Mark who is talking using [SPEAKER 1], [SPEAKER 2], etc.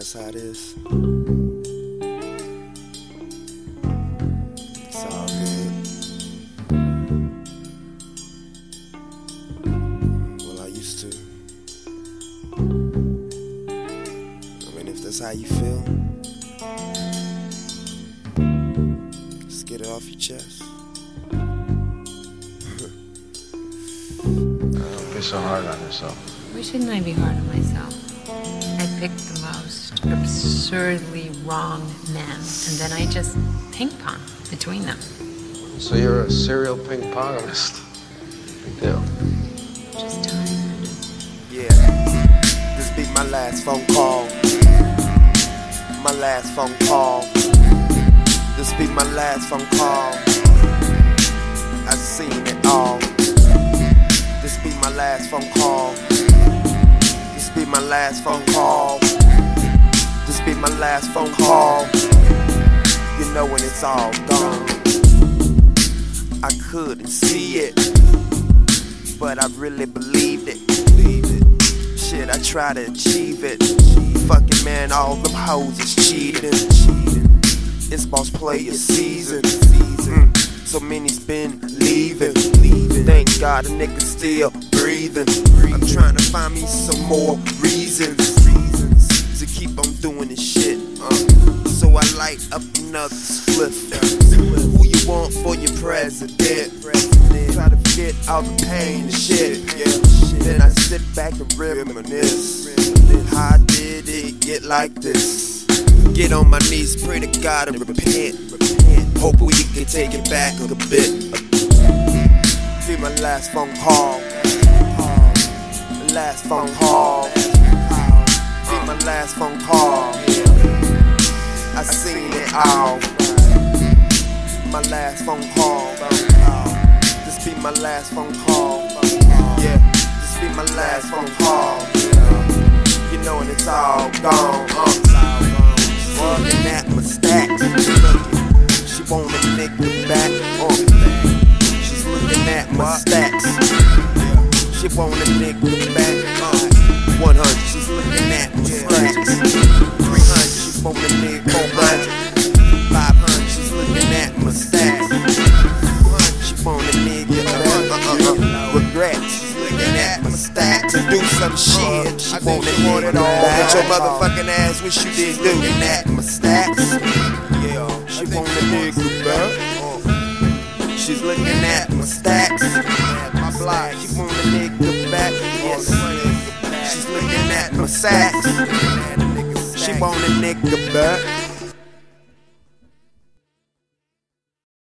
[SPEAKER 1] that's how it is. It's all good. Well, I used to. I mean, if that's how you feel, just get it off your chest.
[SPEAKER 2] Don't be so hard on yourself.
[SPEAKER 3] Why shouldn't I be hard on myself? I picked the most absurdly wrong men, and then I just ping pong between them.
[SPEAKER 2] So you're a serial ping pongist. Big deal.
[SPEAKER 3] Just tired.
[SPEAKER 1] Yeah, this be my last phone call. My last phone call. This be my last phone call. I've seen it all. This be my last phone call. This be my last phone call. Last phone call. You know when it's all gone. I couldn't see it, but I really believed it. Shit, I try to achieve it. Fucking man, all them hoes is cheating. It's boss player season. Mm, So many's been leaving. Thank God a nigga still breathing. I'm trying to find me some more reasons to keep on doing this shit. Light up another spliff. Who you want for your president? Try to forget all the pain and shit. Yeah. Then I sit back and reminisce. How did it get like this? Get on my knees, pray to God and repent. Hope we can take it back a bit. Be my last phone call. Last phone call. Be my last phone call. I seen it all. My last phone call. This be my last phone call. Yeah, this be my last phone call. You know, and it's all gone. Uh. At my stacks. She want a nigga back. Uh. She's looking at my stacks. She want a nigga back. Uh. 100. She's looking at my stacks. To do some shit. She want it, want it all. That your motherfucking ass wish you did do. Looking at my stacks. Yeah. She want a nigga back. Uh. She's looking at my stacks. My block. She want a nigga back. Yes. She's looking at my sacks. She want a nigga back.